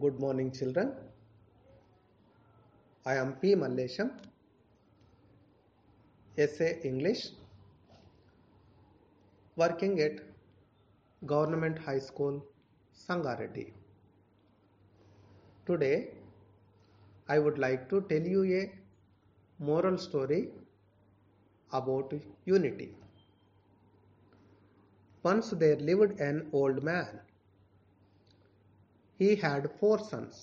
Good morning, children. I am P. Mallesham, SA English, working at Government High School, Sangareddy. Today, I would like to tell you a moral story about unity. Once there lived an old man. He had four sons.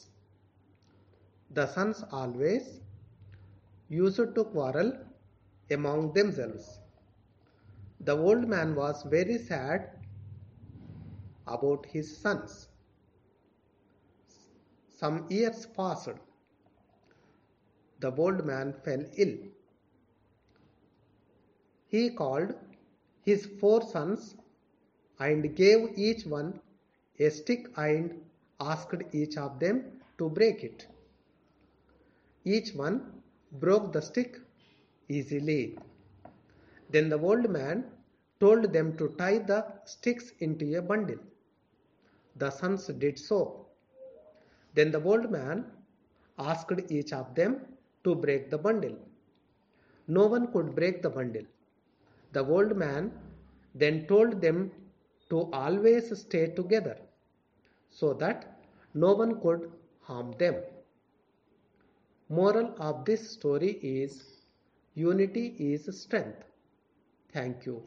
The sons always used to quarrel among themselves. The old man was very sad about his sons. Some years passed. The old man fell ill. He called his four sons and gave each one a stick and asked each of them to break it. Each one broke the stick easily. Then the old man told them to tie the sticks into a bundle. The sons did so. Then the old man asked each of them to break the bundle. No one could break the bundle. The old man then told them to always stay together so that no one could harm them. Moral of this story is unity is strength. Thank you.